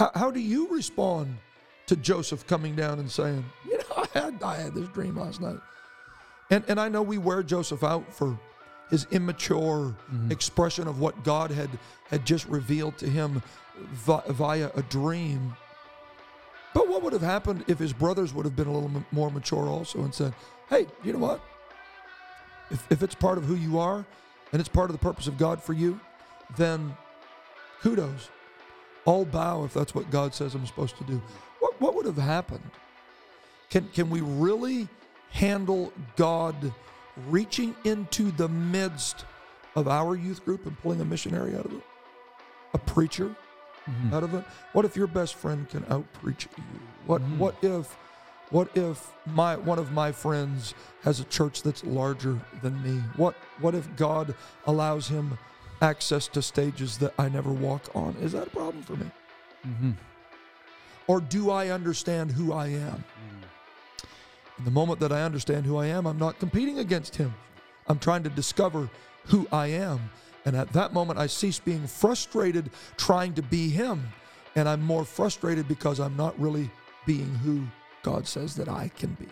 How, how do you respond to Joseph coming down and saying, you know, I had, I had this dream last night? And, and I know we wear Joseph out for his immature mm-hmm. expression of what God had, had just revealed to him vi- via a dream. But what would have happened if his brothers would have been a little m- more mature also and said, hey, you know what? If, if it's part of who you are and it's part of the purpose of God for you, then kudos. I'll bow if that's what God says I'm supposed to do. What, what would have happened? Can, can we really handle God reaching into the midst of our youth group and pulling a missionary out of it? A preacher mm-hmm. out of it? What if your best friend can outpreach you? What mm-hmm. what if what if my one of my friends has a church that's larger than me? What what if God allows him access to stages that I never walk on? Is that a problem for me? Mm-hmm. Or do I understand who I am? Mm. In the moment that I understand who I am, I'm not competing against him. I'm trying to discover who I am. And at that moment, I cease being frustrated trying to be him. And I'm more frustrated because I'm not really being who God says that I can be.